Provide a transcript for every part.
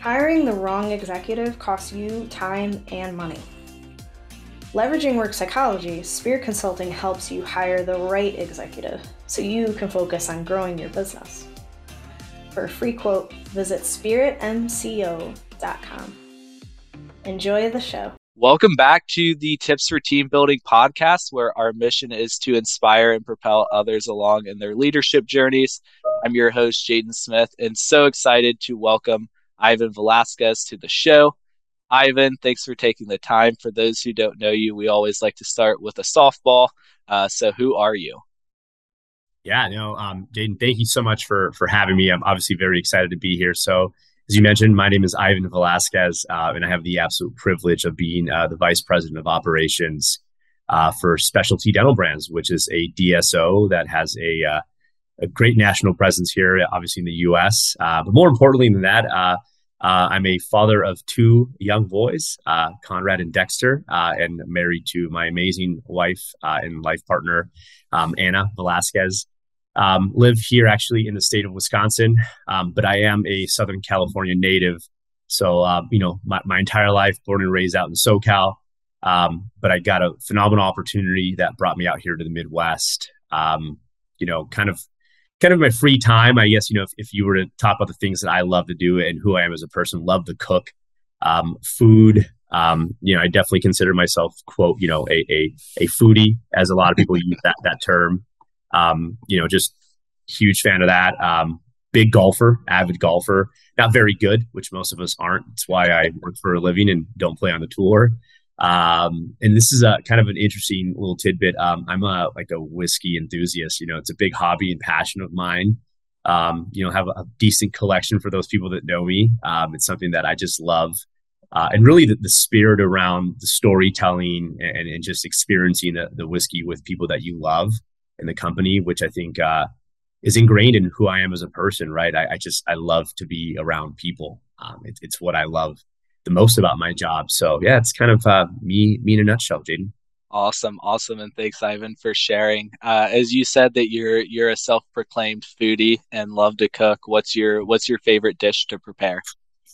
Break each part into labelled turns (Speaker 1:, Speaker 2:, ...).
Speaker 1: Hiring the wrong executive costs you time and money. Leveraging work psychology, Spear Consulting helps you hire the right executive so you can focus on growing your business. For a free quote, visit spiritmco.com. Enjoy the show.
Speaker 2: Welcome back to the Tips for Team Building podcast, where our mission is to inspire and propel others along in their leadership journeys. I'm your host, Jaden Smith, and so excited to welcome Ivan Velazquez to the show. Ivan, thanks for taking the time. For those who don't know you, we always like to start with a softball. Uh, so, who are you?
Speaker 3: Yeah, no, um, Jaden, thank you so much for for having me. I'm obviously very excited to be here. So, as you mentioned, my name is Ivan Velazquez, uh, and I have the absolute privilege of being uh, the vice president of operations uh, for Specialty Dental Brands, which is a DSO that has a uh, a great national presence here, obviously in the U.S. Uh, but more importantly than that, uh, uh, I'm a father of two young boys, uh, Conrad and Dexter, uh, and married to my amazing wife uh, and life partner, um, Anna Velazquez. Um, live here actually in the state of Wisconsin, um, but I am a Southern California native. So, you know, my, my, entire life, born and raised out in SoCal. Um, but I got a phenomenal opportunity that brought me out here to the Midwest. Um, you know, kind of kind of my free time, I guess, you know, if, if you were to talk about the things that I love to do and who I am as a person, love to cook, um, food. Um, you know, I definitely consider myself, quote, you know, a, a, a foodie, as a lot of people use that, that term. Um, you know, just huge fan of that. Um, big golfer, avid golfer, not very good, which most of us aren't. It's why I work for a living and don't play on the tour. Um, and this is a kind of an interesting little tidbit. Um, I'm a like a whiskey enthusiast. You know, it's a big hobby and passion of mine. Um, you know, have a, decent collection for those people that know me. Um, it's something that I just love, uh, and really the, the, spirit around the storytelling and, and just experiencing the, the, whiskey with people that you love in the company, which I think uh, is ingrained in who I am as a person. Right? I, I just I love to be around people. Um, it, it's what I love the most about my job. So yeah, it's kind of uh, me me in a nutshell, Jaden.
Speaker 2: Awesome, awesome, and thanks, Ivan, for sharing. Uh, as you said that you're you're a self-proclaimed foodie and love to cook. What's your what's your favorite dish to prepare?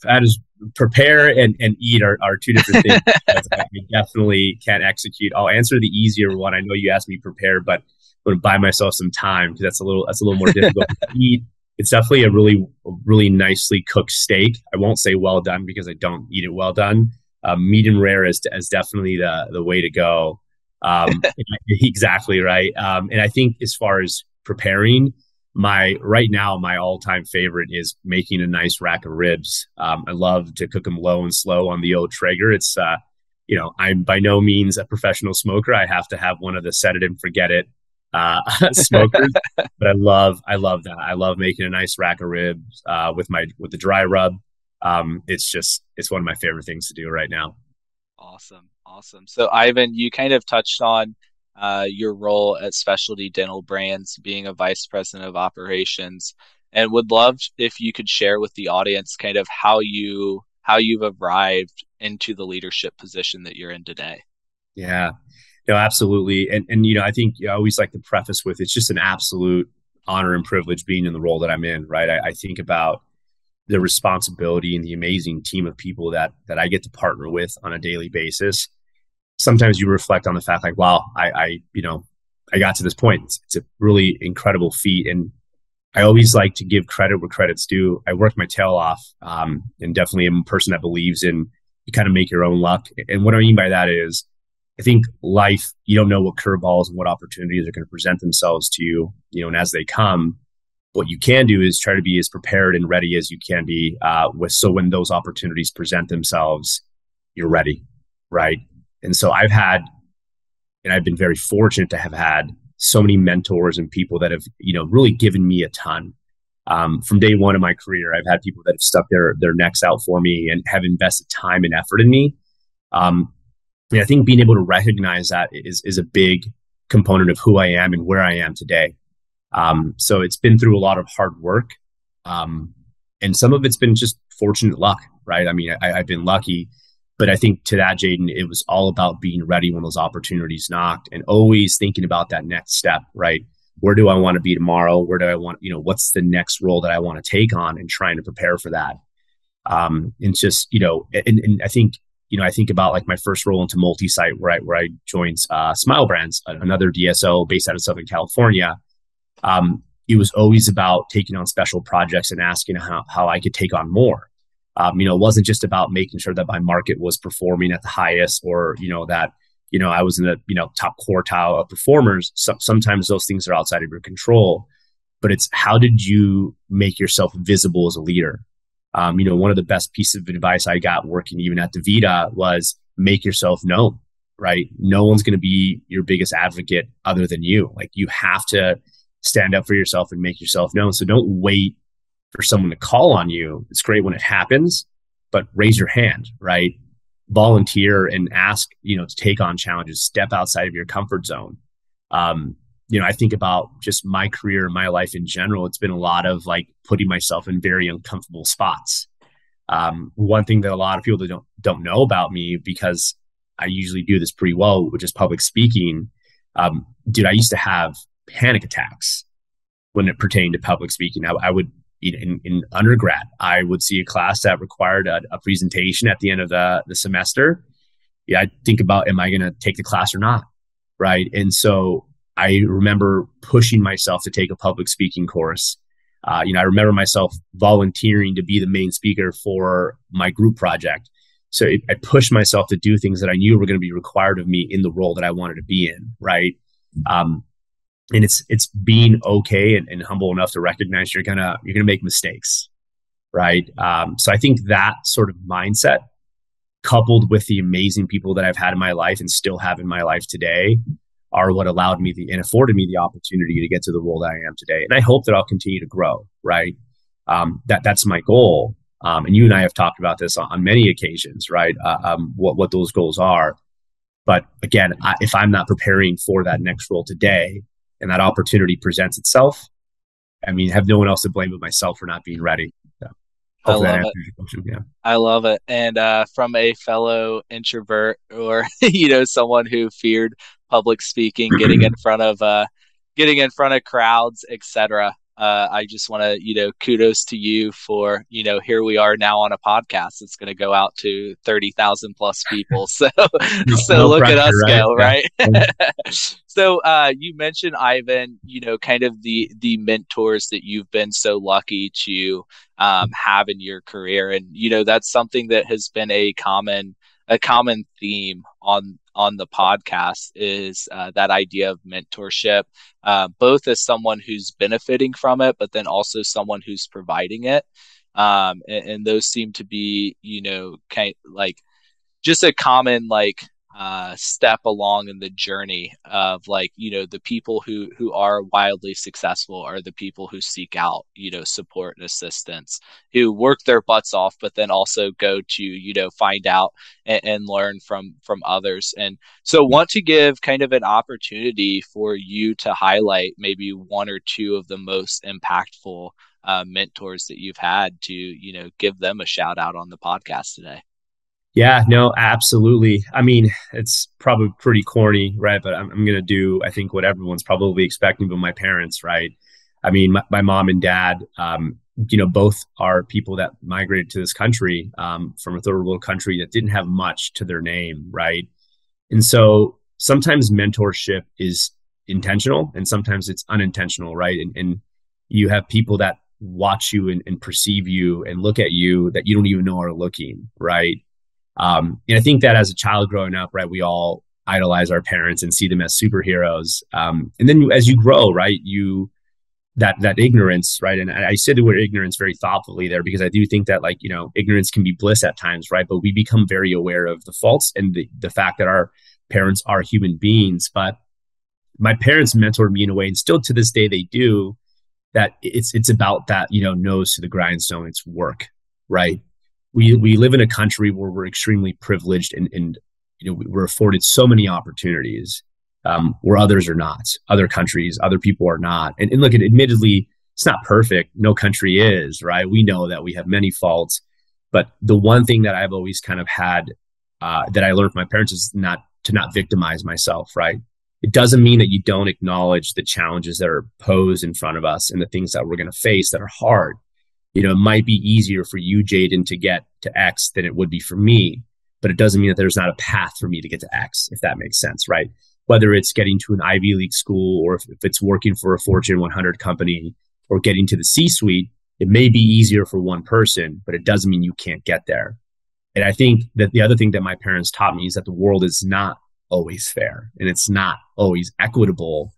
Speaker 3: That is prepare and, and eat are, are two different things. I definitely can't execute. I'll answer the easier one. I know you asked me prepare, but I'm going to buy myself some time because that's a little that's a little more difficult eat it's definitely a really really nicely cooked steak. I won't say well done because I don't eat it well done. Um, medium rare is, is definitely the the way to go. Um, exactly right. Um, and I think as far as preparing, my right now my all time favorite is making a nice rack of ribs. Um, I love to cook them low and slow on the old Traeger. It's uh, you know I'm by no means a professional smoker. I have to have one of the set it and forget it uh, smokers. but I love, I love that. I love making a nice rack of ribs uh, with my with the dry rub. Um, it's just it's one of my favorite things to do right now.
Speaker 2: Awesome, awesome. So Ivan, you kind of touched on uh, your role at Specialty Dental Brands, being a vice president of operations, and would love if you could share with the audience kind of how you how you've arrived into the leadership position that you're in today.
Speaker 3: Yeah. No, absolutely. And and you know, I think I always like to preface with it's just an absolute honor and privilege being in the role that I'm in, right? I, I think about the responsibility and the amazing team of people that that I get to partner with on a daily basis. Sometimes you reflect on the fact like, wow, I, I you know, I got to this point. It's, it's, a really incredible feat. And I always like to give credit where credit's due. I work my tail off um, and definitely am a person that believes in you kind of make your own luck. And what I mean by that is I think life, you don't know what curveballs and what opportunities are going to present themselves to you, you know, and as they come, what you can do is try to be as prepared and ready as you can be uh, with so when those opportunities present themselves, you're ready, right? And so I've had, and I've been very fortunate to have had so many mentors and people that have, you know, really given me a ton. Um, from day one of my career, I've had people that have stuck their their necks out for me and have invested time and effort in me. Um, and I think being able to recognize that is is a big component of who I am and where I am today. Um, so it's been through a lot of hard work, um, and some of it's been just fortunate luck, right? I mean, I, have been lucky, but I think to that, Jaden, it was all about being ready when those opportunities knocked, and always thinking about that next step, right? Where do I want to be tomorrow? Where do I want, you know, what's the next role that I want to take on, and trying to prepare for that. Um, and just, you know, and, and I think, you know, I think about like my first role into multi-site where I, where I joined uh, Smile Brands, another DSO based out of Southern California. Um, it was always about taking on special projects and asking how, how I could take on more. Um, you know, it wasn't just about making sure that my market was performing at the highest or, you know, that, you know, I was in the, you know, top quartile of performers. So, sometimes those things are outside of your control, but it's how did you make yourself visible as a leader? Um, you know, one of the best pieces of advice I got working even at DaVita was make yourself known, right? No one's going to be your biggest advocate other than you. Like you have to stand up for yourself and make yourself known. So don't wait for someone to call on you. It's great when it happens, but raise your hand, right? Volunteer and ask, you know, to take on challenges, step outside of your comfort zone. Um, you know, I think about just my career, my life in general. It's been a lot of like putting myself in very uncomfortable spots. Um, one thing that a lot of people don't don't know about me because I usually do this pretty well, which is public speaking. Um, dude, I used to have panic attacks when it pertained to public speaking. I, I would in, in, undergrad, I would see a class that required a, a presentation at the end of the, the semester. Yeah, I think about, am I going to take the class or not? Right. And so I remember pushing myself to take a public speaking course. Uh, you know, I remember myself volunteering to be the main speaker for my group project. So it, I pushed myself to do things that I knew were going to be required of me in the role that I wanted to be in. Right. Um, and it's it's being okay and, and, humble enough to recognize you're gonna you're gonna make mistakes right um, so i think that sort of mindset coupled with the amazing people that i've had in my life and still have in my life today are what allowed me the and afforded me the opportunity to get to the role that i am today and i hope that i'll continue to grow right um, that that's my goal um, and you and i have talked about this on, on many occasions right uh, um, what what those goals are but again I, if i'm not preparing for that next role today and that opportunity presents itself, I mean, have no one else to blame but myself for not being ready. So
Speaker 2: I love it. Yeah. I love it. And uh, from a fellow introvert or you know someone who feared public speaking, getting in front of uh, getting in front of crowds, etc uh, I just want to, you know, kudos to you for, you know, here we are now on a podcast. It's going to go out to 30,000 plus people. So, no, so no look pressure, at us right? go, right? Yeah. so, uh, you mentioned Ivan, you know, kind of the, the mentors that you've been so lucky to, um, have in your career. And, you know, that's something that has been a common, a common theme on on the podcast is uh, that idea of mentorship, uh, both as someone who's benefiting from it, but then also someone who's providing it. Um, and, and, those seem to be, you know, kind of like just a common like uh, step along in the journey of like you know the people who who are wildly successful are the people who seek out you know support and assistance who work their butts off but then also go to you know find out and, and learn from from others. And so want to give kind of an opportunity for you to highlight maybe one or two of the most impactful uh, mentors that you've had to you know give them a shout out on the podcast today
Speaker 3: yeah, no, absolutely. I mean, it's probably pretty corny, right? But I'm, I'm going to do, I think, what everyone's probably expecting, but my parents, right? I mean, my, my mom and dad, um, you know, both are people that migrated to this country um, from a third world country that didn't have much to their name, right? And so sometimes mentorship is intentional and sometimes it's unintentional, right? And, and you have people that watch you and, and perceive you and look at you that you don't even know are looking, right? Um, and I think that as a child growing up, right, we all idolize our parents and see them as superheroes. Um, and then as you grow, right, you that that ignorance, right, and I say the word ignorance very thoughtfully there because I do think that like you know ignorance can be bliss at times, right? But we become very aware of the faults and the the fact that our parents are human beings. But my parents mentored me in a way, and still to this day they do. That it's it's about that you know nose to the grindstone. It's work, right? We we live in a country where we're extremely privileged and, and you know we're afforded so many opportunities um, where others are not other countries other people are not. And, and look admittedly it's not perfect. No country is right? We know that we have many faults. But the one thing that i've always kind of had uh, that i learned from my parents is not to not victimize myself right? It doesn't mean that you don't acknowledge the challenges that are posed in front of us and the things that we're going to face that are hard you know, it might be easier for you, Jaden, to get to X than it would be for me, but it doesn't mean that there's not a path for me to get to X, if that makes sense, right? Whether it's getting to an Ivy League school or if, if it's working for a Fortune 100 company or getting to the C suite, it may be easier for one person, but it doesn't mean you can't get there. And I think that the other thing that my parents taught me is that the world is not always fair and it's not always equitable.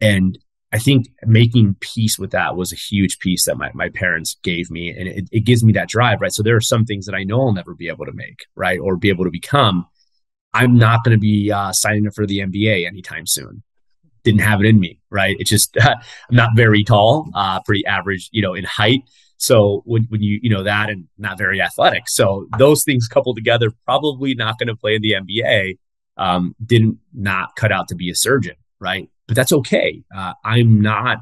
Speaker 3: And I think making peace with that was a huge piece that my, my parents gave me. And it, it gives me that drive, right? So there are some things that I know I'll never be able to make, right? Or be able to become. I'm not going to be uh, signing up for the NBA anytime soon. Didn't have it in me, right? It's just, I'm not very tall, uh, pretty average, you know, in height. So when, when you, you know, that and not very athletic. So those things coupled together, probably not going to play in the NBA. Um, didn't not cut out to be a surgeon, right? But that's okay. Uh, I'm not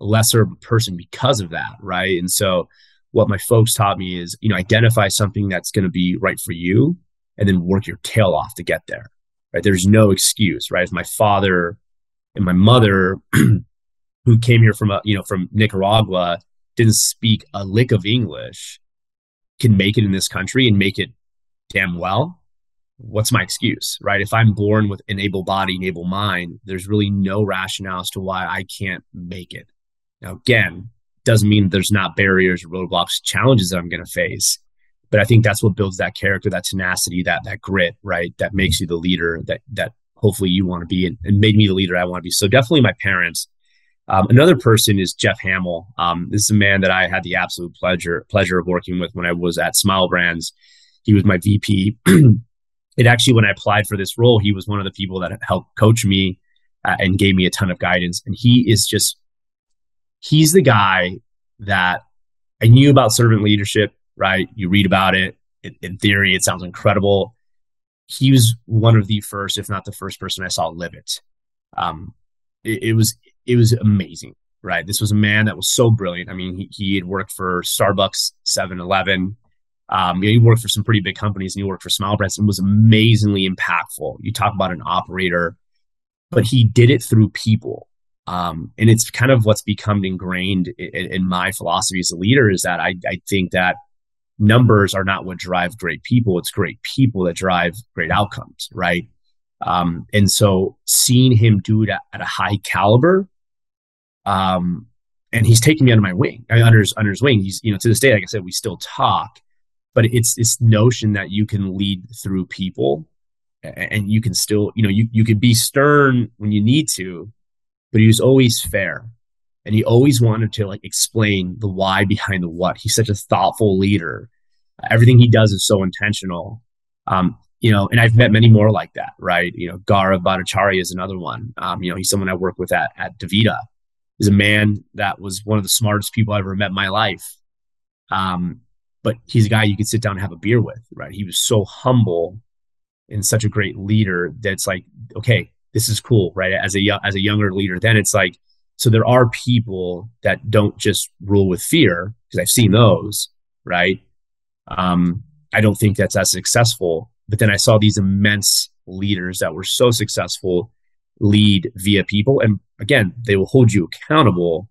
Speaker 3: a lesser person because of that, right? And so, what my folks taught me is, you know, identify something that's going to be right for you, and then work your tail off to get there. Right? There's no excuse, right? If my father and my mother, who came here from a, you know, from Nicaragua, didn't speak a lick of English, can make it in this country and make it damn well what's my excuse, right? If I'm born with an able body and able mind, there's really no rationale as to why I can't make it. Now, again, doesn't mean there's not barriers, roadblocks, challenges that I'm going to face. But I think that's what builds that character, that tenacity, that that grit, right? That makes you the leader that that hopefully you want to be, and, and made me the leader I want to be. So definitely my parents. Um, another person is Jeff Hamill. Um, this is a man that I had the absolute pleasure pleasure of working with when I was at Smile Brands. He was my VP it actually when I applied for this role, he was one of the people that helped coach me uh, and gave me a ton of guidance. And he is just he's the guy that I knew about servant leadership. Right, you read about it. In, theory, it sounds incredible. He was one of the first, if not the first person I saw live it. Um, it, it was it was amazing right? This was a man that was so brilliant. I mean, he, he had worked for Starbucks, 7 Eleven, um, you, know, you worked for some pretty big companies and you worked for Smile Brands and was amazingly impactful. You talk about an operator, but he did it through people. Um, and it's kind of what's become ingrained in, in, my philosophy as a leader is that I, I think that numbers are not what drive great people. It's great people that drive great outcomes, right? Um, and so seeing him do it at, a high caliber, um, and he's taking me under my wing, under his, under his wing. He's, you know, to this day, like I said, we still talk but it's this notion that you can lead through people and you can still you know you, you could be stern when you need to but he was always fair. And he always wanted to like explain the why behind the what. He's such a thoughtful leader. Everything he does is so intentional. Um, you know and i've met many more like that right? You know gaurav bhattacharya is another one. Um, you know he's someone i work with at, at davita he's a man that was one of the smartest people i ever met in my life. Um, but he's a guy you could sit down and have a beer with, right? He was so humble and such a great leader that's like, okay, this is cool, right? As a as a younger leader, then it's like, so there are people that don't just rule with fear because I've seen those, right? Um, I don't think that's as successful. But then I saw these immense leaders that were so successful lead via people, and again, they will hold you accountable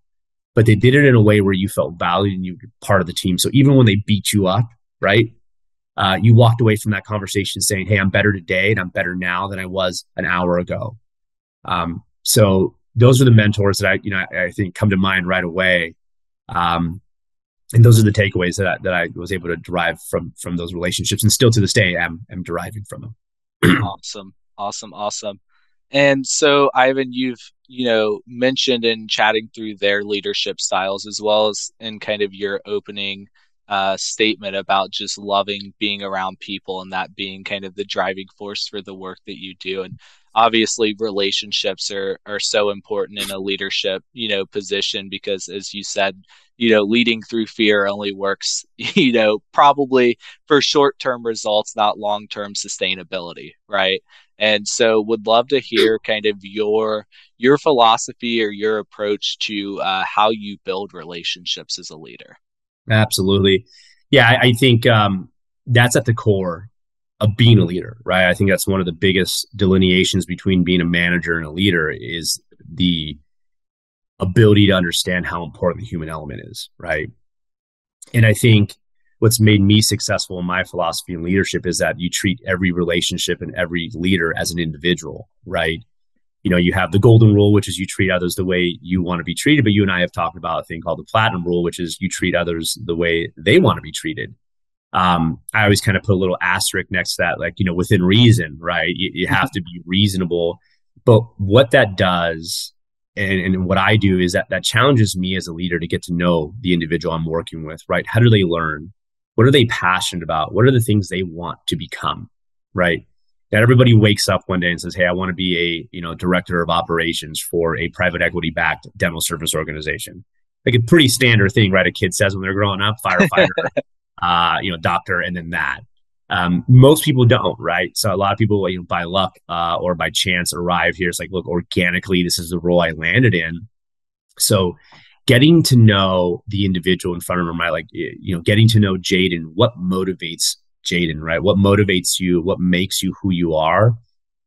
Speaker 3: but they did it in a way where you felt valued and you were part of the team. So even when they beat you up, right, uh, you walked away from that conversation saying, "Hey, I'm better today, and I'm better now than I was an hour ago." Um, so those are the mentors that I, you know, I, I think come to mind right away. Um, and those are the takeaways that I, that I was able to derive from from those relationships, and still to this day, am am deriving from them.
Speaker 2: awesome, awesome, awesome. And so, Ivan, you've you know mentioned in chatting through their leadership styles as well as in kind of your opening uh, statement about just loving being around people and that being kind of the driving force for the work that you do. And obviously, relationships are are so important in a leadership you know position because, as you said, you know, leading through fear only works, you know, probably for short term results, not long term sustainability, right? And so would love to hear kind of your your philosophy or your approach to uh, how you build relationships as a leader.
Speaker 3: Absolutely. Yeah, I, I think um, that's at the core of being a leader, right? I think that's one of the biggest delineations between being a manager and a leader is the ability to understand how important the human element is, right? and I think what's made me successful in my philosophy and leadership is that you treat every relationship and every leader as an individual, right? You know, you have the golden rule, which is you treat others the way you want to be treated. But you and I have talked about a thing called the platinum rule, which is you treat others the way they want to be treated. Um, I always kind of put a little asterisk next to that, like, you know, within reason, right? You, you have to be reasonable. But what that does and, and what I do is that that challenges me as a leader to get to know the individual I'm working with, right? How do they learn? What are they passionate about? What are the things they want to become, right? That everybody wakes up one day and says, "Hey, I want to be a you know director of operations for a private equity backed dental service organization." Like a pretty standard thing, right? A kid says when they're growing up, firefighter, uh, you know, doctor, and then that. Um, most people don't, right? So a lot of people, you know, by luck uh, or by chance, arrive here. It's like, look, organically, this is the role I landed in. So, getting to know the individual in front of right? Like, you know, getting to know Jaden, what motivates Jaden, right? What motivates you? What makes you who you are?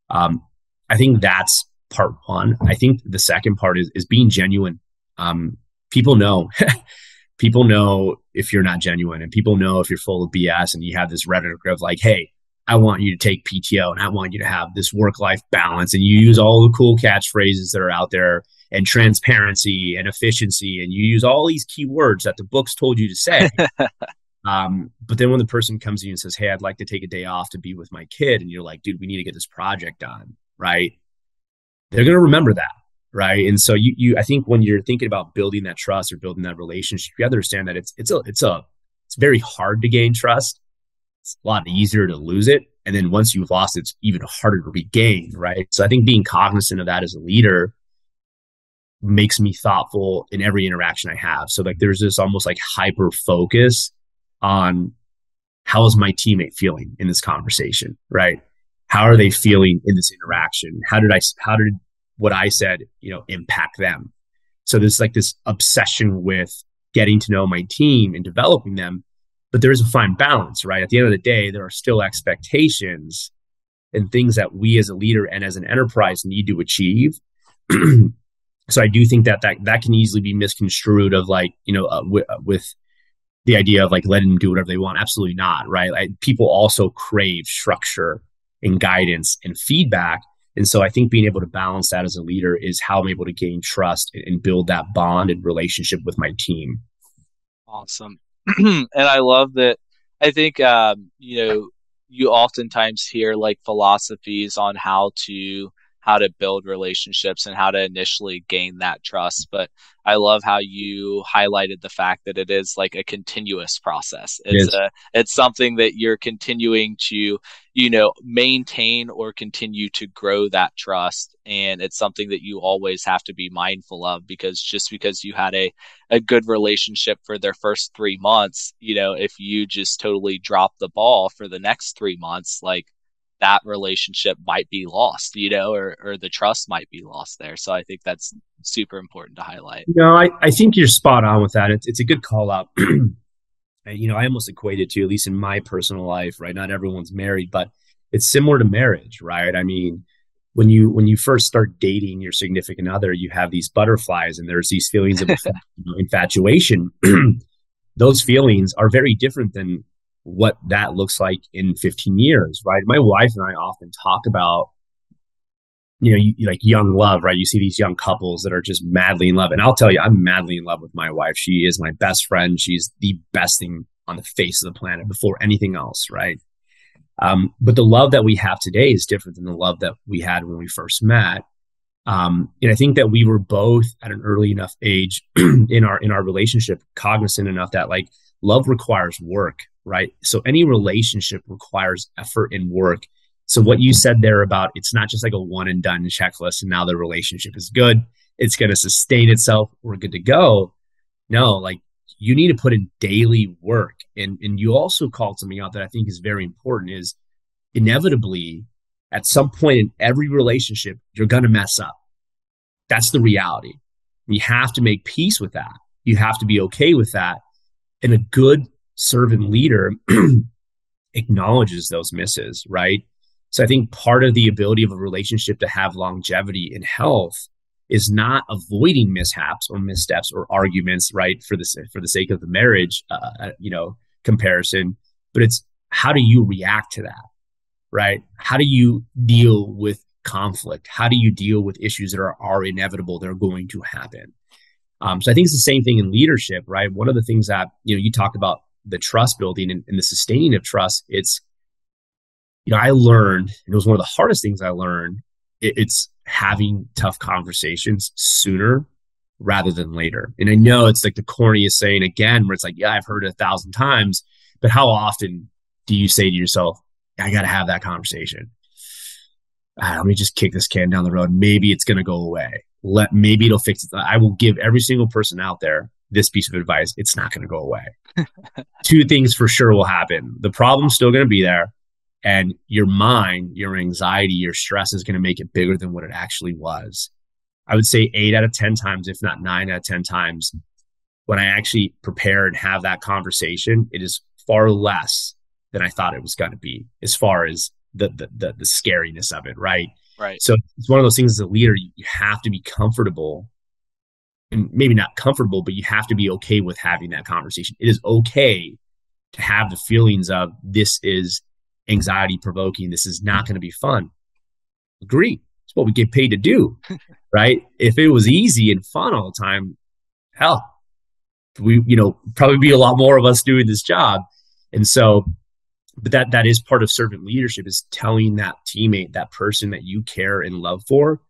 Speaker 3: Um, I think that's part one. I think the second part is is being genuine. Um, people know people know if you're not genuine and people know if you're full of BS and you have this rhetoric of like, hey, I want you to take PTO and I want you to have this work life balance. And you use all the cool catchphrases that are out there and transparency and efficiency. And you use all these key words that the books told you to say. um, but then when the person comes to you and says, hey, I'd like to take a day off to be with my kid, and you're like, dude, we need to get this project done, right? They're going to remember that right and so you you i think when you're thinking about building that trust or building that relationship you have to understand that it's it's a it's a it's very hard to gain trust it's a lot easier to lose it and then once you've lost it's even harder to regain right so i think being cognizant of that as a leader makes me thoughtful in every interaction i have so like there's this almost like hyper focus on how is my teammate feeling in this conversation right how are they feeling in this interaction how did i how did what I said, you know, impact them. So there's like this obsession with getting to know my team and developing them. But there is a fine balance, right? At the end of the day, there are still expectations and things that we as a leader and as an enterprise need to achieve. so I do think that, that that can easily be misconstrued of like, you know, uh, w- uh, with the idea of like letting them do whatever they want. Absolutely not, right? People also crave structure and guidance and feedback and so I think being able to balance that as a leader is how I'm able to gain trust and build that bond and relationship with my team.
Speaker 2: Awesome. and I love that. I think, um, you know, you oftentimes hear like philosophies on how to how to build relationships and how to initially gain that trust. But I love how you highlighted the fact that it is like a continuous process. It's a, it's something that you're continuing to, you know, maintain or continue to grow that trust. And it's something that you always have to be mindful of because just because you had a, a good relationship for their first three months, you know, if you just totally drop the ball for the next three months, like that relationship might be lost, you know, or, or the trust might be lost there. So I think that's super important to highlight.
Speaker 3: You know, I, I think you're spot on with that. It's, it's a good call out. you know, I almost equate it to, at least in my personal life, right? Not everyone's married, but it's similar to marriage, right? I mean, when you when you first start dating your significant other, you have these butterflies and there's these feelings of infatuation. Those feelings are very different than what that looks like in 15 years, right? My wife and I often talk about, you know, you, like young love, right? You see these young couples that are just madly in love. And I'll tell you, I'm madly in love with my wife. She is my best friend. She's the best thing on the face of the planet before anything else, right? Um, but the love that we have today is different than the love that we had when we first met. Um, and I think that we were both at an early enough age in our in our relationship, cognizant enough that like love requires work, right? So any relationship requires effort and work. So what you said there about it's not just like a one and done checklist and now the relationship is good, it's going to sustain itself, we're good to go. No, like you need to put in daily work. And and you also called something out that I think is very important is inevitably at some point in every relationship you're going to mess up. That's the reality. You have to make peace with that. You have to be okay with that. And a good servant leader acknowledges those misses, right? So I think part of the ability of a relationship to have longevity and health is not avoiding mishaps or missteps or arguments, right? For the for the sake of the marriage, uh, uh, you know, comparison, but it's how do you react to that, right? How do you deal with conflict? How do you deal with issues that are, are inevitable? They're going to happen. Um, so I think it's the same thing in leadership, right? One of the things that you know you talked about the trust building and, and the sustaining of trust. It's you know I learned, and it was one of the hardest things I learned. It, it's having tough conversations sooner rather than later. And I know it's like the corniest saying again, where it's like, yeah, I've heard it a thousand times, but how often do you say to yourself, I got to have that conversation? Ah, let me just kick this can down the road. Maybe it's going to go away. Let maybe it'll fix it. I will give every single person out there this piece of advice. It's not going to go away. Two things for sure will happen. The problem's still going to be there, and your mind, your anxiety, your stress is going to make it bigger than what it actually was. I would say eight out of 10 times, if not nine out of 10 times, when I actually prepare and have that conversation, it is far less than I thought it was going to be as far as the, the, the, the scariness of it. Right.
Speaker 2: Right.
Speaker 3: So it's one of those things as a leader, you have to be comfortable and maybe not comfortable, but you have to be okay with having that conversation. It is okay to have the feelings of this is anxiety provoking. This is not going to be fun. Agree. It's what we get paid to do. right. If it was easy and fun all the time, hell, we, you know, probably be a lot more of us doing this job. And so but that that is part of servant leadership is telling that teammate that person that you care and love for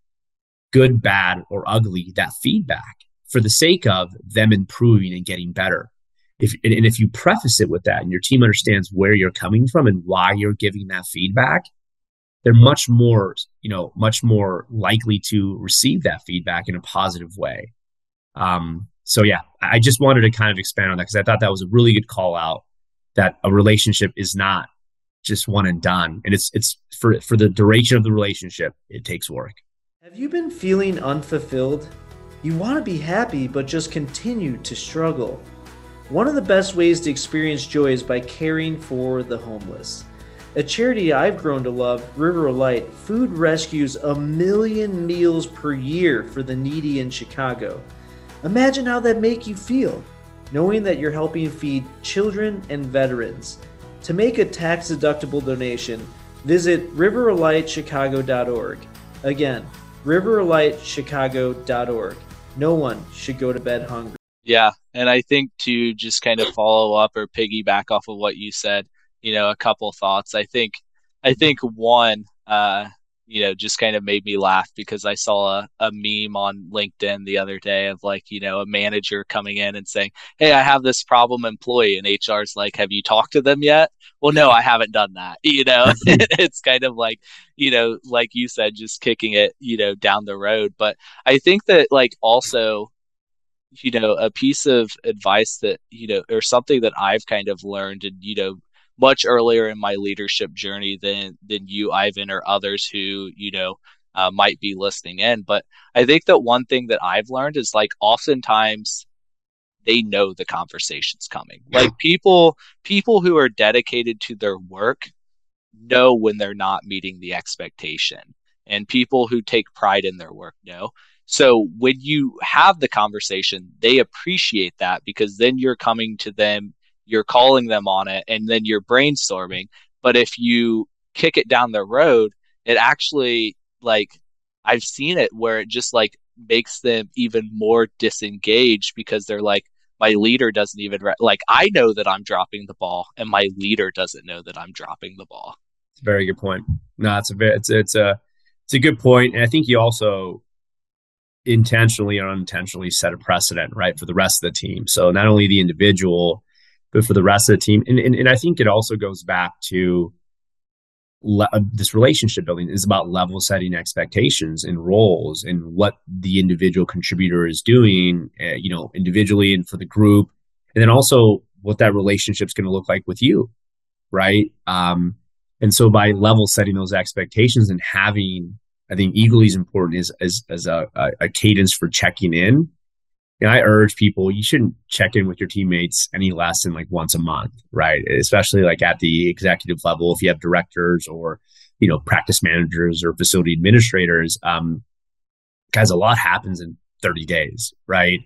Speaker 3: good bad or ugly that feedback for the sake of them improving and getting better. If and, if you preface it with that and your team understands where you're coming from and why you're giving that feedback they're much more you know much more likely to receive that feedback in a positive way. Um, so yeah i just wanted to kind of expand on that because i thought that was a really good call out that a relationship is not just one and done. And it's it's for for the duration of the relationship it takes work.
Speaker 4: Have you been feeling unfulfilled you want to be happy but just continue to struggle one of the best ways to experience joy is by caring for the homeless a charity I've grown to love, River of Light, food rescues a million meals per year for the needy in Chicago. Imagine how that make you feel knowing that you're helping feed children and veterans. To make a tax deductible donation, visit riverlightchicago.org. Again, riverlightchicago.org. No one should go to bed hungry.
Speaker 2: Yeah, and I think to just kind of follow up or piggyback off of what you said, you know, a couple thoughts. I think I think one, uh, you know, just kind of made me laugh because I saw a, a meme on LinkedIn the other day of like, you know, a manager coming in and saying, Hey, I have this problem employee. And HR's like, Have you talked to them yet? Well, no, I haven't done that. You know, it's kind of like, you know, like you said, just kicking it, you know, down the road. But I think that, like, also, you know, a piece of advice that, you know, or something that I've kind of learned and, you know, much earlier in my leadership journey than than you, Ivan, or others who you know uh, might be listening in. But I think that one thing that I've learned is like oftentimes they know the conversation's coming. Like people people who are dedicated to their work know when they're not meeting the expectation. And people who take pride in their work know. So when you have the conversation, they appreciate that because then you're coming to them you're calling them on it and then you're brainstorming. But if you kick it down the road it actually like i've seen it where it just like makes them even more disengaged because they're like my leader doesn't even re- like i know that i'm dropping the ball and my leader doesn't know that i'm dropping the ball.
Speaker 3: It's a very good point. No it's a very it's, it's a it's a good point and i think you also intentionally or unintentionally set a precedent right for the rest of the team. So not only the individual but for the rest of the team. And, and, and I think it also goes back to le- uh, this relationship building is about level setting expectations and roles and what the individual contributor is doing, uh, you know, individually and for the group. And then also what that relationship is going to look like with you. Right. Um, and so by level setting those expectations and having, I think equally as important is as, as a, a cadence for checking in and I urge people you shouldn't check in with your teammates any less than like once a month, right? Especially like at the executive level, if you have directors or you know practice managers or facility administrators. Um, guys, a lot happens in 30 days, right?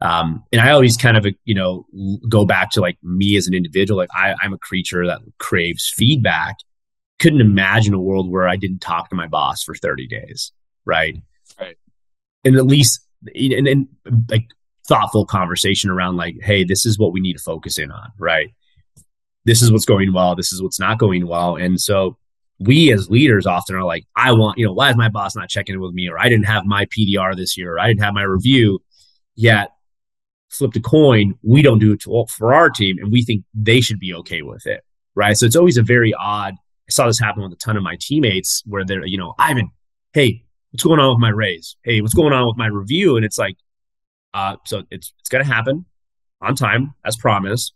Speaker 3: Um, and I always kind of, you know, go back to like me as an individual. Like I, I'm a creature that craves feedback. Couldn't imagine a world where I didn't talk to my boss for 30 days, right?
Speaker 2: Right.
Speaker 3: And at least, and, and like thoughtful conversation around like, hey, this is what we need to focus in on, right? This is what's going well. This is what's not going well. And so we as leaders often are like, I want, you know, why is my boss not checking in with me? Or I didn't have my PDR this year, or I didn't have my review. Yet flipped a coin, we don't do it to, for our team, and we think they should be okay with it. Right. So it's always a very odd. I saw this happen with a ton of my teammates where they're, you know, Ivan, hey, what's going on with my raise? Hey, what's going on with my review? And it's like, uh, so it's it's gonna happen on time as promised.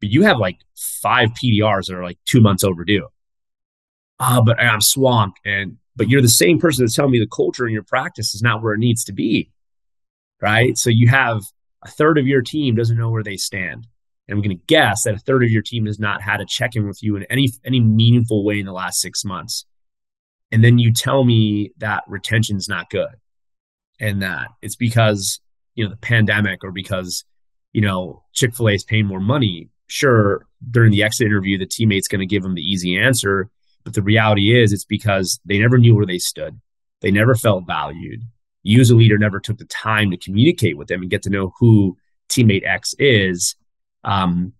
Speaker 3: But you have like five PDRs that are like two months overdue ah, oh, but I'm swamped. And but you're the same person that's telling me the culture in your practice is not where it needs to be. Right. So you have a third of your team doesn't know where they stand. And I'm going to guess that a third of your team has not had a check in with you in any any meaningful way in the last six months. And then you tell me that retention's not good, and that it's because you know the pandemic or because you know Chick Fil A is paying more money. Sure, during the exit interview, the teammate's going to give them the easy answer, but the reality is, it's because they never knew where they stood. They never felt valued. You as a leader never took the time to communicate with them and get to know who teammate X is. Um,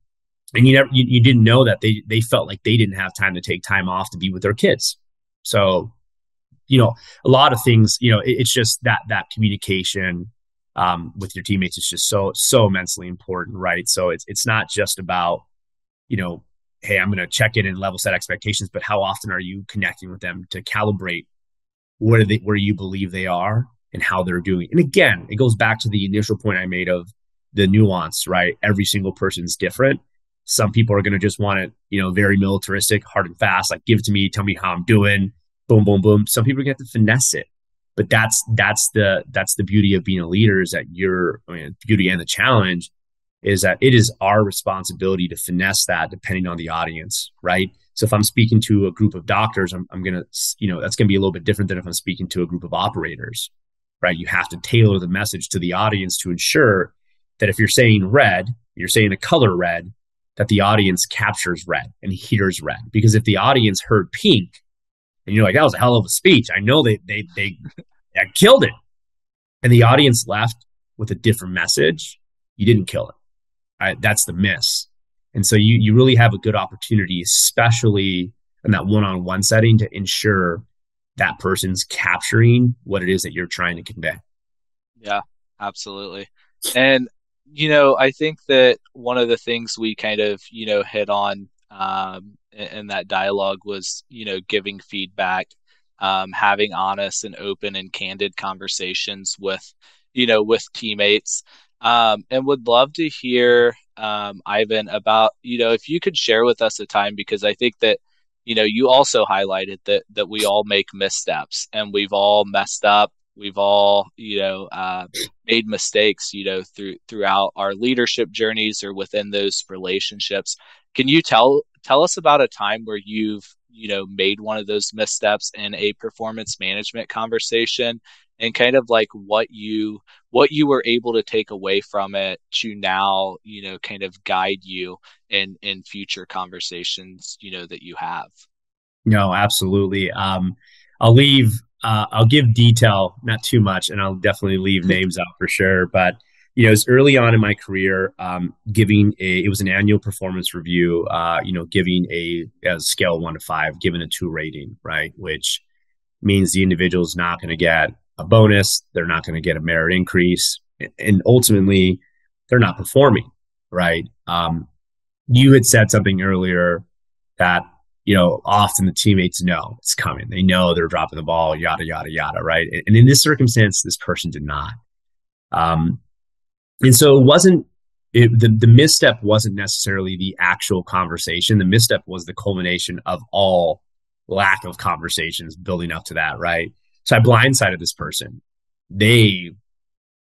Speaker 3: and you never, you, you didn't know that they, they felt like they didn't have time to take time off to be with their kids. So, you know, a lot of things, you know, it, it's just that, that communication, um, with your teammates is just so, so immensely important. Right. So it's, it's not just about, you know, hey, I'm going to check in and level set expectations, but how often are you connecting with them to calibrate where they where you believe they are and how they're doing? And again, it goes back to the initial point I made of the nuance, right? Every single person's different. Some people are going to just want it, you know, very militaristic, hard and fast, like give it to me, tell me how I'm doing, boom, boom, boom. Some people get to finesse it, but that's that's the that's the beauty of being a leader is that you're I mean, beauty and the challenge is that it is our responsibility to finesse that depending on the audience, right? So if I'm speaking to a group of doctors, I'm, I'm going to, you know, that's going to be a little bit different than if I'm speaking to a group of operators, right? You have to tailor the message to the audience to ensure that if you're saying red, you're saying a color red, that the audience captures red and hears red. Because if the audience heard pink and you're like, that was a hell of a speech, I know they, they, they, they killed it. And the audience left with a different message, you didn't kill it that's the miss. And so you you really have a good opportunity, especially in that one-on-one setting, to ensure that person's capturing what it is that you're trying to convey.
Speaker 2: Yeah, absolutely. And you know, I think that one of the things we kind of you know hit on um, in, in that dialogue was you know giving feedback, um, having honest and open and candid conversations with you know with teammates. Um, and would love to hear um, Ivan about you know if you could share with us a time because I think that you know you also highlighted that that we all make missteps and we've all messed up we've all you know uh, made mistakes you know through throughout our leadership journeys or within those relationships. Can you tell tell us about a time where you've you know made one of those missteps in a performance management conversation? And kind of like what you what you were able to take away from it to now you know kind of guide you in in future conversations you know that you have?
Speaker 3: No absolutely. Um i'll leave uh, i'll give detail not too much and i'll definitely leave names out for sure but you know, it was early on in my career, um, giving a, it was an annual performance review, uh, you know, giving a, a scale one to five, given a two rating, right? Which means the individual is not going to get a bonus. They're not going to get a merit increase. And ultimately, they're not performing, right? Um, you had said something earlier that, you know, often the teammates know it's coming. They know they're dropping the ball, yada, yada, yada, right? And in this circumstance, this person did not. Um, and so it wasn't, it, the, the misstep wasn't necessarily the actual conversation. The misstep was the culmination of all lack of conversations building up to that, right? So I blindsided this person. They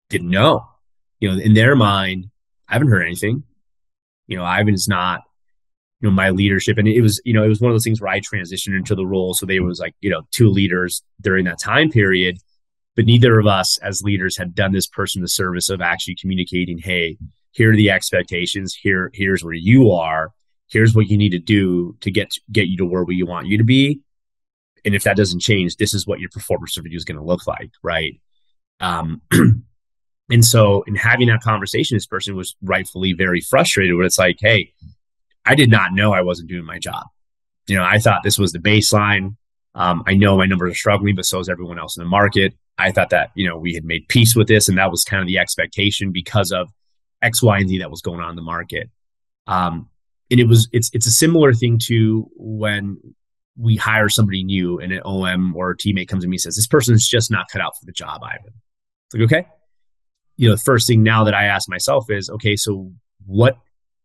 Speaker 3: didn't know. You know, in their mind, I haven't heard anything. You know, Ivan is not, you know, my leadership. And it was, you know, it was one of those things where I transitioned into the role. So there was like, you know, two leaders during that time period. but neither of us as leaders had done this person the service of actually communicating, hey, here are the expectations. Here, here's where you are. Here's what you need to do to get get you to where we want you to be. And if that doesn't change, this is what your performance review is going to look like, right? Um, and so, in having that conversation, this person was rightfully very frustrated. When it's like, hey, I did not know I wasn't doing my job. You know, I thought this was the baseline. Um, I know my numbers are struggling, but so is everyone else in the market. I thought that you know we had made peace with this, and that was kind of the expectation because of X, Y, and Z that was going on in the market. Um, and it was it's it's a similar thing to when we hire somebody new and an OM or a teammate comes to me and says, This person's just not cut out for the job, Ivan. It's like, okay. You know, the first thing now that I ask myself is, okay, so what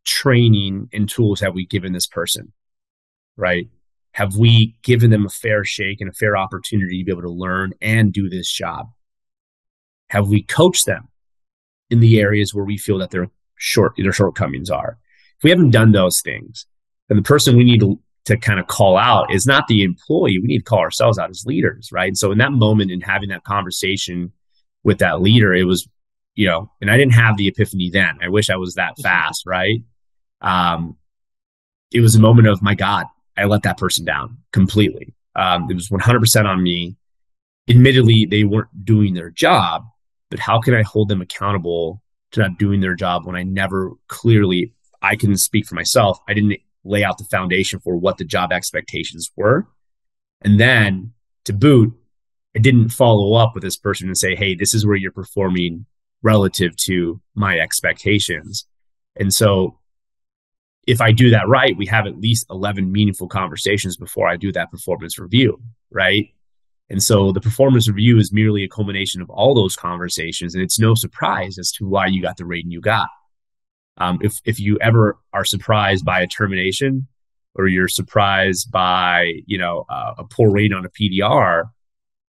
Speaker 3: training and tools have we given this person? Right? Have we given them a fair shake and a fair opportunity to be able to learn and do this job? Have we coached them in the areas where we feel that their short their shortcomings are? If we haven't done those things, then the person we need to to kind of call out is not the employee. We need to call ourselves out as leaders, right? And so in that moment in having that conversation with that leader, it was, you know, and I didn't have the epiphany then. I wish I was that mm-hmm. fast, right? Um, it was a moment of my God, I let that person down completely. Um, it was 100% on me. Admittedly, they weren't doing their job, but how can I hold them accountable to not doing their job when I never clearly, I can speak for myself. I didn't lay out the foundation for what the job expectations were. And then to boot, I didn't follow up with this person and say, hey, this is where you're performing relative to my expectations. And so if I do that right, we have at least 11 meaningful conversations before I do that performance review, right? And so the performance review is merely a culmination of all those conversations. And it's no surprise as to why you got the rating you got. Um, if if you ever are surprised by a termination or you're surprised by you know uh, a poor rate on a PDR,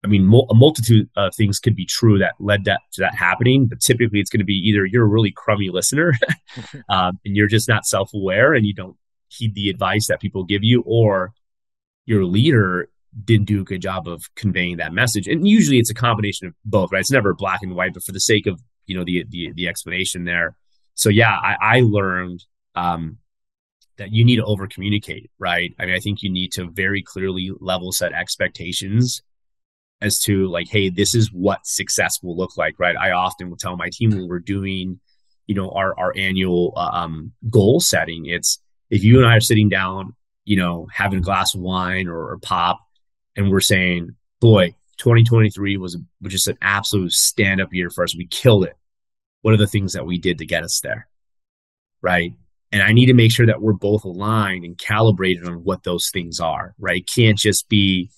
Speaker 3: I mean mul- a multitude of things could be true that led that to that happening. But typically, it's going to be either you're a really crummy listener um, and you're just not self aware and you don't heed the advice that people give you, or your leader didn't do a good job of conveying that message. And usually, it's a combination of both, right? It's never black and white, but for the sake of you know the the, the explanation there so yeah, I, I learned um, that you need to over communicate, right? I mean, I think you need to very clearly level set expectations as to like, hey, this is what success will look like, right? I often will tell my team when we're doing, you know, our our annual uh, um, goal setting. It's if you and I are sitting down, you know, having a glass of wine or, or pop, and we're saying, boy, 2023 was, was just an absolute stand up year for us. We killed it what are the things that we did to get us there right and i need to make sure that we're both aligned and calibrated on what those things are right can't just be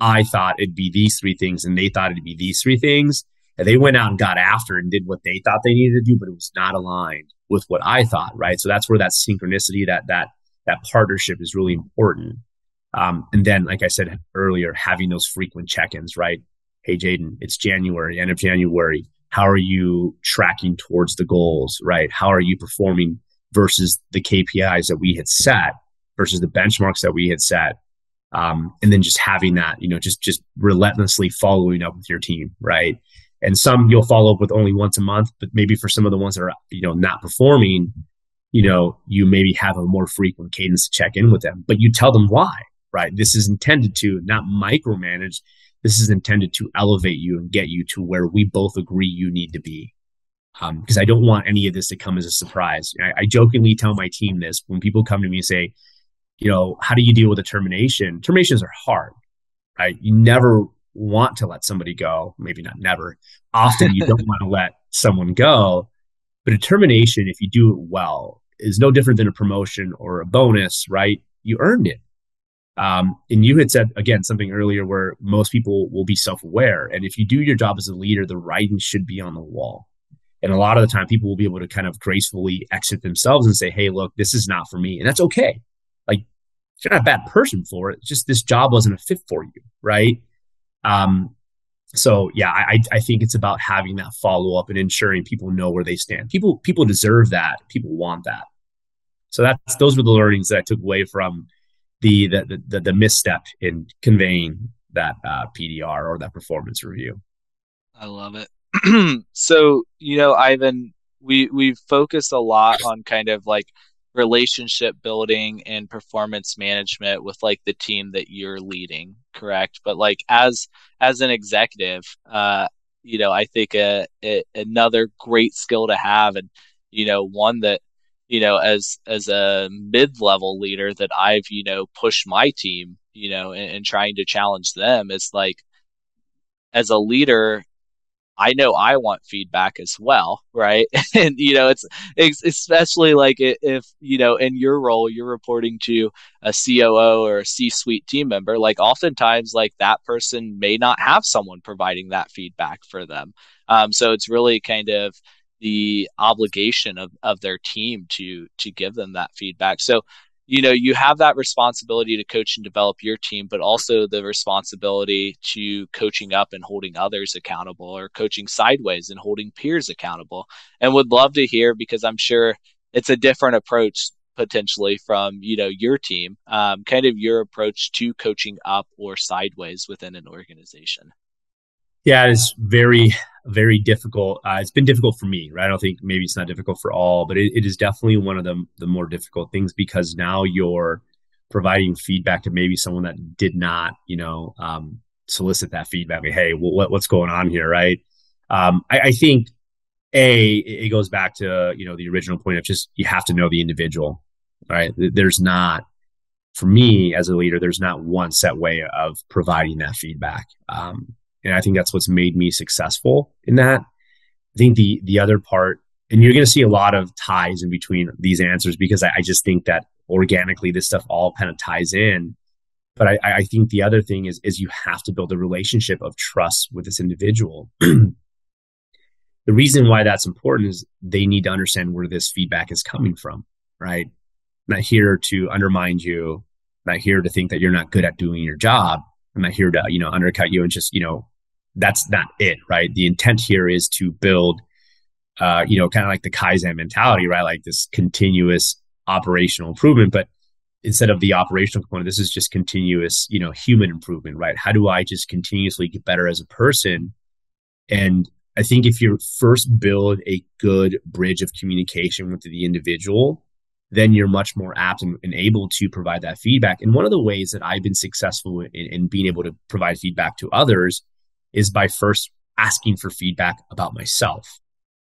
Speaker 3: i thought it'd be these three things and they thought it'd be these three things. And they went out and got after and did what they thought they needed to do but it was not aligned with what i thought right? So that's where that synchronicity that that that partnership is really important. Um, and then like i said earlier having those frequent check-ins right? Hey jaden it's january end of january. How are you tracking towards the goals right? How are you performing versus the kpis that we had set versus the benchmarks that we had set um, and then just having that you know just just relentlessly following up with your team right and some you'll follow up with only once a month but maybe for some of the ones that are you know not performing you know you maybe have a more frequent cadence to check in with them but you tell them why right this is intended to not micromanage this is intended to elevate you and get you to where we both agree you need to be. Because um, I don't want any of this to come as a surprise. I, I jokingly tell my team this when people come to me and say, you know, how do you deal with a termination? Terminations are hard, right? You never want to let somebody go. Maybe not never. Often you don't want to let someone go. But a termination, if you do it well, is no different than a promotion or a bonus, right? You earned it. Um, and you had said again something earlier where most people will be self-aware, and if you do your job as a leader, the writing should be on the wall. And a lot of the time, people will be able to kind of gracefully exit themselves and say, "Hey, look, this is not for me," and that's okay. You're not a bad person for it. It's just this job wasn't a fit for you, right? Um, so yeah, I I think it's about having that follow up and ensuring people know where they stand. People people deserve that. People want that. So that's those were the learnings that I took away from the the the, the misstep in conveying that uh, PDR or that performance review.
Speaker 2: I love it. so, you know, Ivan, we we've focused a lot on kind of like relationship building and performance management with like the team that you're leading, correct? But like as as an executive, uh, you know, I think a, a another great skill to have, and you know, one that you know, as as a mid level leader that I've you know pushed my team, you know, and, and trying to challenge them is like as a leader I know I want feedback as well, right? and you know, it's, it's especially like if you know in your role you're reporting to a COO or a C-suite team member, like oftentimes like that person may not have someone providing that feedback for them. Um, so it's really kind of the obligation of, of their team to to give them that feedback. So you know you have that responsibility to coach and develop your team but also the responsibility to coaching up and holding others accountable or coaching sideways and holding peers accountable. And would love to hear because i'm sure it's a different approach potentially from you know your team um, kind of your approach to coaching up or sideways within an organization.
Speaker 3: Yeah, it's very, very difficult. Uh, it's been difficult for me, right? I don't think maybe it's not difficult for all, but it, it is definitely one of the, the more difficult things because now you're providing feedback to maybe someone that did not, you know, um, solicit that feedback. Like, hey, what, what's going on here, right? Um, I, I think a it goes back to you know the original point of just you have to know the individual, right? There's not for me as a leader, there's not one set way of providing that feedback. Um, and I think that's what's made me successful in that. I think the the other part, and you're going to see a lot of ties in between these answers because I, I just think that organically this stuff all kind of ties in. But I, I think the other thing is is you have to build a relationship of trust with this individual. the reason why that's important is they need to understand where this feedback is coming from, right? Not here to undermine you. Not here to think that you're not good at doing your job. I'm not here to, you know, undercut you and just, you know, that's not it, right? The intent here is to build, uh, you know, kind of like the Kaizen mentality, right? Like this continuous operational improvement. But instead of the operational component, this is just continuous, you know, human improvement, right? How do I just continuously get better as a person? And I think if you first build a good bridge of communication with the individual, then you're much more apt and, and, able to provide that feedback. And one of the ways that I've been successful in, in being able to provide feedback to others is by first asking for feedback about myself.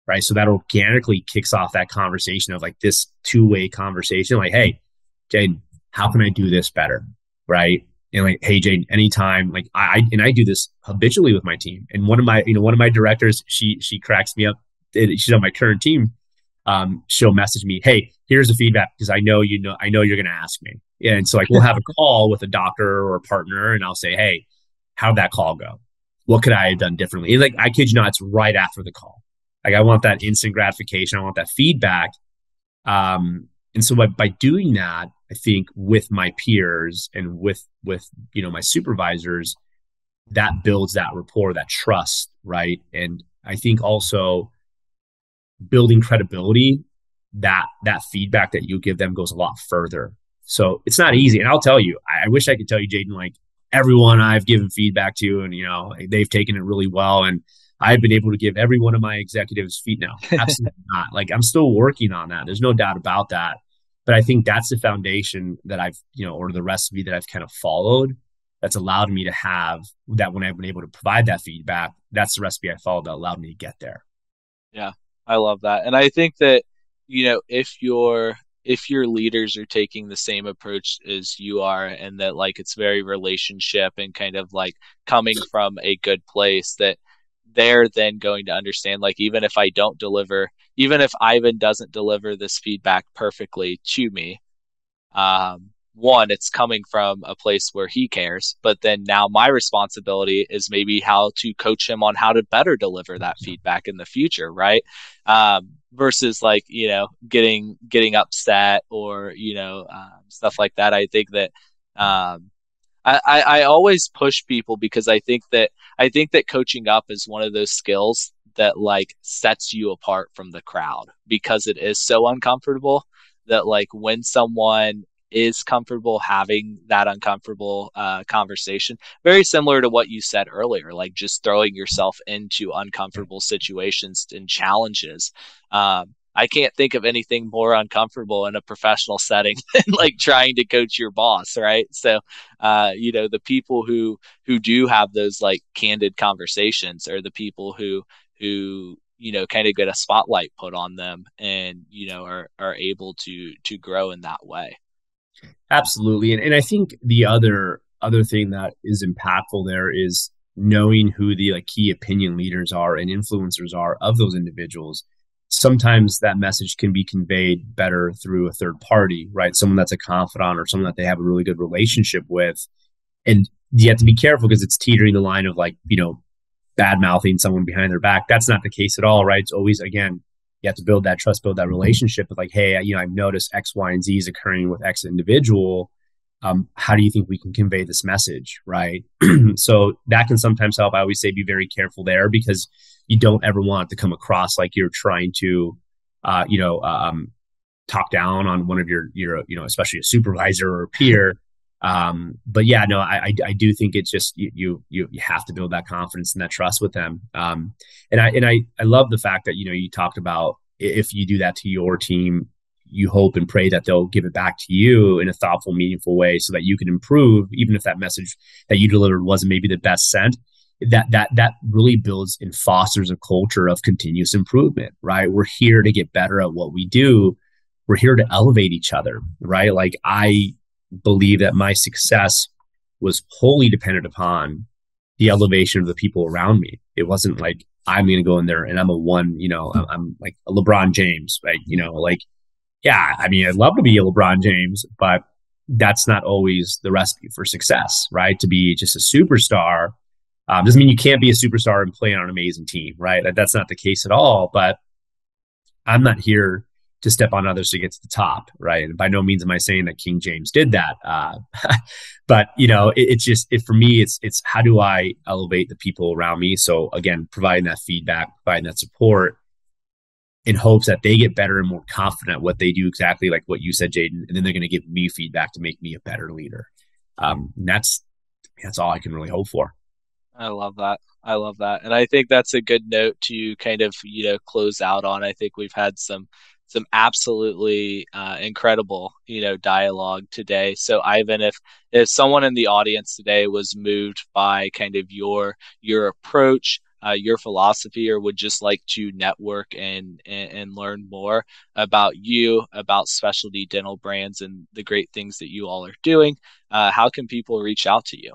Speaker 3: Right. So that organically kicks off that conversation of like this two way conversation. Like, hey, Jane, how can I do this better? Right. And like, hey, Jane, anytime, like I, and I do this habitually with my team. And one of my, you know, one of my directors, she, she cracks me up. She's on my current team. Um, she'll message me, hey, here's the feedback because I know you know, I know you're going to ask me. And so like we'll have a call with a doctor or a partner, and I'll say, hey, how'd that call go? What could I have done differently? And like, I kid you not, it's right after the call. Like, I want that instant gratification. I want that feedback. Um, and so by, by doing that, I think with my peers and with, with, you know, my supervisors, that builds that rapport, that trust, right? And I think also building credibility, that, that feedback that you give them goes a lot further. So it's not easy. And I'll tell you, I, I wish I could tell you, Jaden, like, everyone I've given feedback to, and you know they've taken it really well, and I've been able to give every one of my executives feet now. Absolutely not. Like I'm still working on that. There's no doubt about that. But I think that's the foundation that I've, you know, or the recipe that I've kind of followed that's allowed me to have that when I've been able to provide that feedback, that's the recipe I followed that allowed me to get there.
Speaker 2: Yeah, I love that. And I think that, you know, if you're if your leaders are taking the same approach as you are and that like it's very relationship and kind of like coming from a good place that they're then going to understand like even if I don't deliver even if Ivan doesn't deliver this feedback perfectly to me um one, it's coming from a place where he cares, but then now my responsibility is maybe how to coach him on how to better deliver that feedback in the future, right? Um, versus like you know getting getting upset or you know um, stuff like that. I think that um, I, I, I always push people because I think that I think that coaching up is one of those skills that like sets you apart from the crowd because it is so uncomfortable that like when someone is comfortable having that uncomfortable uh, conversation. Very similar to what you said earlier, like just throwing yourself into uncomfortable situations and challenges. Um, I can't think of anything more uncomfortable in a professional setting than like trying to coach your boss, right? So, uh, you know, the people who who do have those like candid conversations are the people who who you know kind of get a spotlight put on them and you know are are able to to grow in that way.
Speaker 3: Absolutely, and and I think the other other thing that is impactful there is knowing who the like key opinion leaders are and influencers are of those individuals sometimes that message can be conveyed better through a third party, right? Someone that's a confidant or someone that they have a really good relationship with. And you have to be careful because it's teetering the line of like, you know, bad mouthing someone behind their back. That's not the case at all, right? It's always, again, you have to build that trust, build that relationship with like, hey, you know, I've noticed X, Y, and Z is occurring with X individual. Um, how do you think we can convey this message, right? so that can sometimes help. I always say be very careful there because you don't ever want to come across like you're trying to, uh, you know, um, talk down on one of your, your, you know, especially a supervisor or a peer. Um, but yeah, no, I, I, do think it's just you, you, you have to build that confidence and that trust with them. Um, and I, and I, I love the fact that, you know, you talked about if you do that to your team, you hope and pray that they'll give it back to you in a thoughtful, meaningful way so that you can improve, even if that message that you delivered wasn't maybe the best sent. That that that really builds and fosters a culture of continuous improvement right? We're here to get better at what we do. We're here to elevate each other right? Like i believe that my success was wholly dependent upon the elevation of the people around me it wasn't like i'm going to go in there and i'm a one you know I'm, like a lebron james right you know like yeah i mean i'd love to be a lebron james but that's not always the recipe for success right to be just a superstar um, doesn't mean you can't be a superstar and play on an amazing team, right? That's not the case at all. But I'm not here to step on others to get to the top, right? And by no means am I saying that King James did that. Uh, but you know, it, it's just it, for me, it's it's how do I elevate the people around me? So again, providing that feedback, providing that support, in hopes that they get better and more confident what they do exactly like what you said, Jaden, and then they're going to give me feedback to make me a better leader. Um, that's that's all I can really hope for.
Speaker 2: I love that. I love that. And I think that's a good note to kind of, you know, close out on. I think we've had some some absolutely uh, incredible, you know, dialogue today. So Ivan, if if someone in the audience today was moved by kind of your your approach, uh, your philosophy, or would just like to network and, and, and learn more about you, about specialty dental brands, and the great things that you all are doing, uh, how can people reach out to you?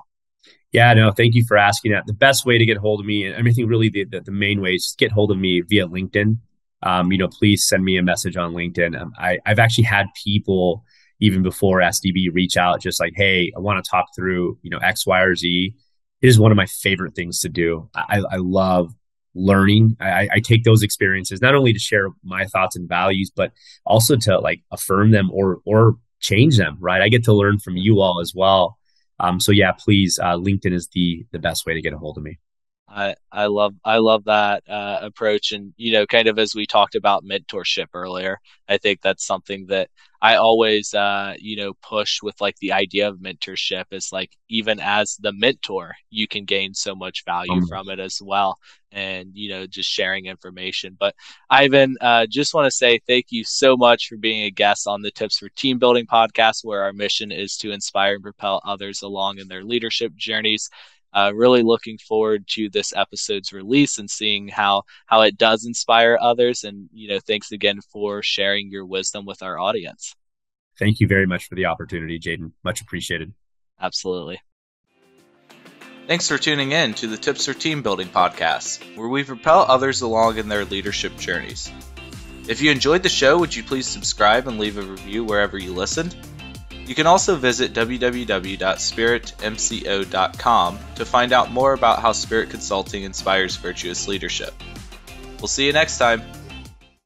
Speaker 3: Yeah, no, thank you for asking that. The best way to get hold of me, and I think really the, the, the main way is just get hold of me via LinkedIn. Um, you know, please send me a message on LinkedIn. Um, I, I've actually had people even before SDB reach out, just like, hey, I want to talk through, you know, X, Y, or Z. It is one of my favorite things to do. I, I love learning. I, I take those experiences not only to share my thoughts and values, but also to like affirm them or or change them. Right? I get to learn from you all as well. Um, so yeah, please, uh, LinkedIn is the the best way to get a hold of me.
Speaker 2: I, I love I love that uh, approach, and you know, kind of as we talked about mentorship earlier, I think that's something that I always uh, you know push with like the idea of mentorship is like even as the mentor, you can gain so much value um, from it as well, and you know just sharing information. But Ivan, uh, just want to say thank you so much for being a guest on the Tips for Team Building podcast, where our mission is to inspire and propel others along in their leadership journeys uh, really looking forward to this episode's release and seeing how how it does inspire others. And you know, thanks again for sharing your wisdom with our audience.
Speaker 3: Thank you very much for the opportunity, Jaden. Much appreciated.
Speaker 2: Absolutely. Thanks for tuning in to the Tips for Team Building podcast, where we propel others along in their leadership journeys. If you enjoyed the show, would you please subscribe and leave a review wherever you listened? You can also visit www.spiritmco.com to find out more about how Spirit Consulting inspires virtuous leadership. We'll see you next time.